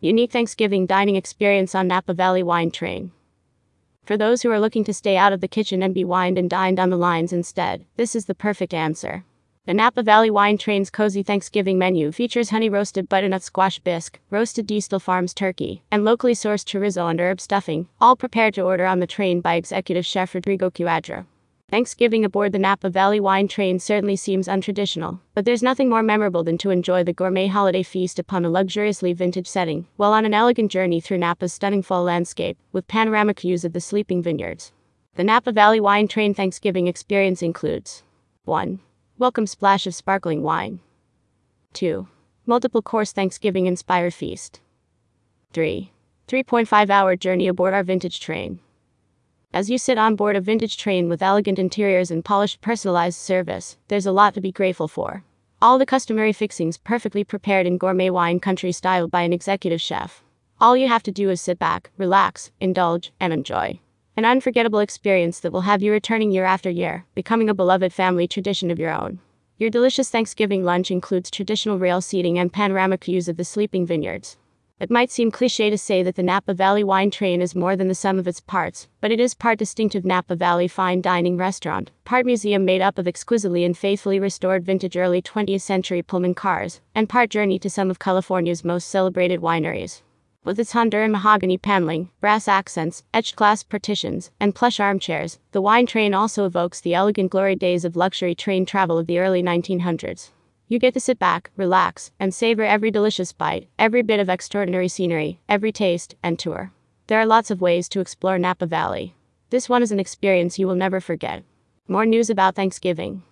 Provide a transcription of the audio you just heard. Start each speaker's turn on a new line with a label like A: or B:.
A: Unique Thanksgiving dining experience on Napa Valley Wine Train. For those who are looking to stay out of the kitchen and be wined and dined on the lines instead, this is the perfect answer. The Napa Valley Wine Train's cozy Thanksgiving menu features honey roasted butternut squash bisque, roasted Diestel Farms turkey, and locally sourced chorizo and herb stuffing, all prepared to order on the train by executive chef Rodrigo Cuadra. Thanksgiving aboard the Napa Valley wine train certainly seems untraditional, but there's nothing more memorable than to enjoy the gourmet holiday feast upon a luxuriously vintage setting, while on an elegant journey through Napa's stunning fall landscape, with panoramic views of the sleeping vineyards. The Napa Valley wine train Thanksgiving experience includes 1. Welcome splash of sparkling wine. 2. Multiple course Thanksgiving inspired feast. 3. 3.5 hour journey aboard our vintage train. As you sit on board a vintage train with elegant interiors and polished personalized service, there's a lot to be grateful for. All the customary fixings perfectly prepared in gourmet wine country style by an executive chef. All you have to do is sit back, relax, indulge, and enjoy. An unforgettable experience that will have you returning year after year, becoming a beloved family tradition of your own. Your delicious Thanksgiving lunch includes traditional rail seating and panoramic views of the sleeping vineyards. It might seem cliche to say that the Napa Valley wine train is more than the sum of its parts, but it is part distinctive Napa Valley fine dining restaurant, part museum made up of exquisitely and faithfully restored vintage early 20th century Pullman cars, and part journey to some of California's most celebrated wineries. With its Honduran mahogany paneling, brass accents, etched glass partitions, and plush armchairs, the wine train also evokes the elegant glory days of luxury train travel of the early 1900s. You get to sit back, relax, and savor every delicious bite, every bit of extraordinary scenery, every taste and tour. There are lots of ways to explore Napa Valley. This one is an experience you will never forget. More news about Thanksgiving.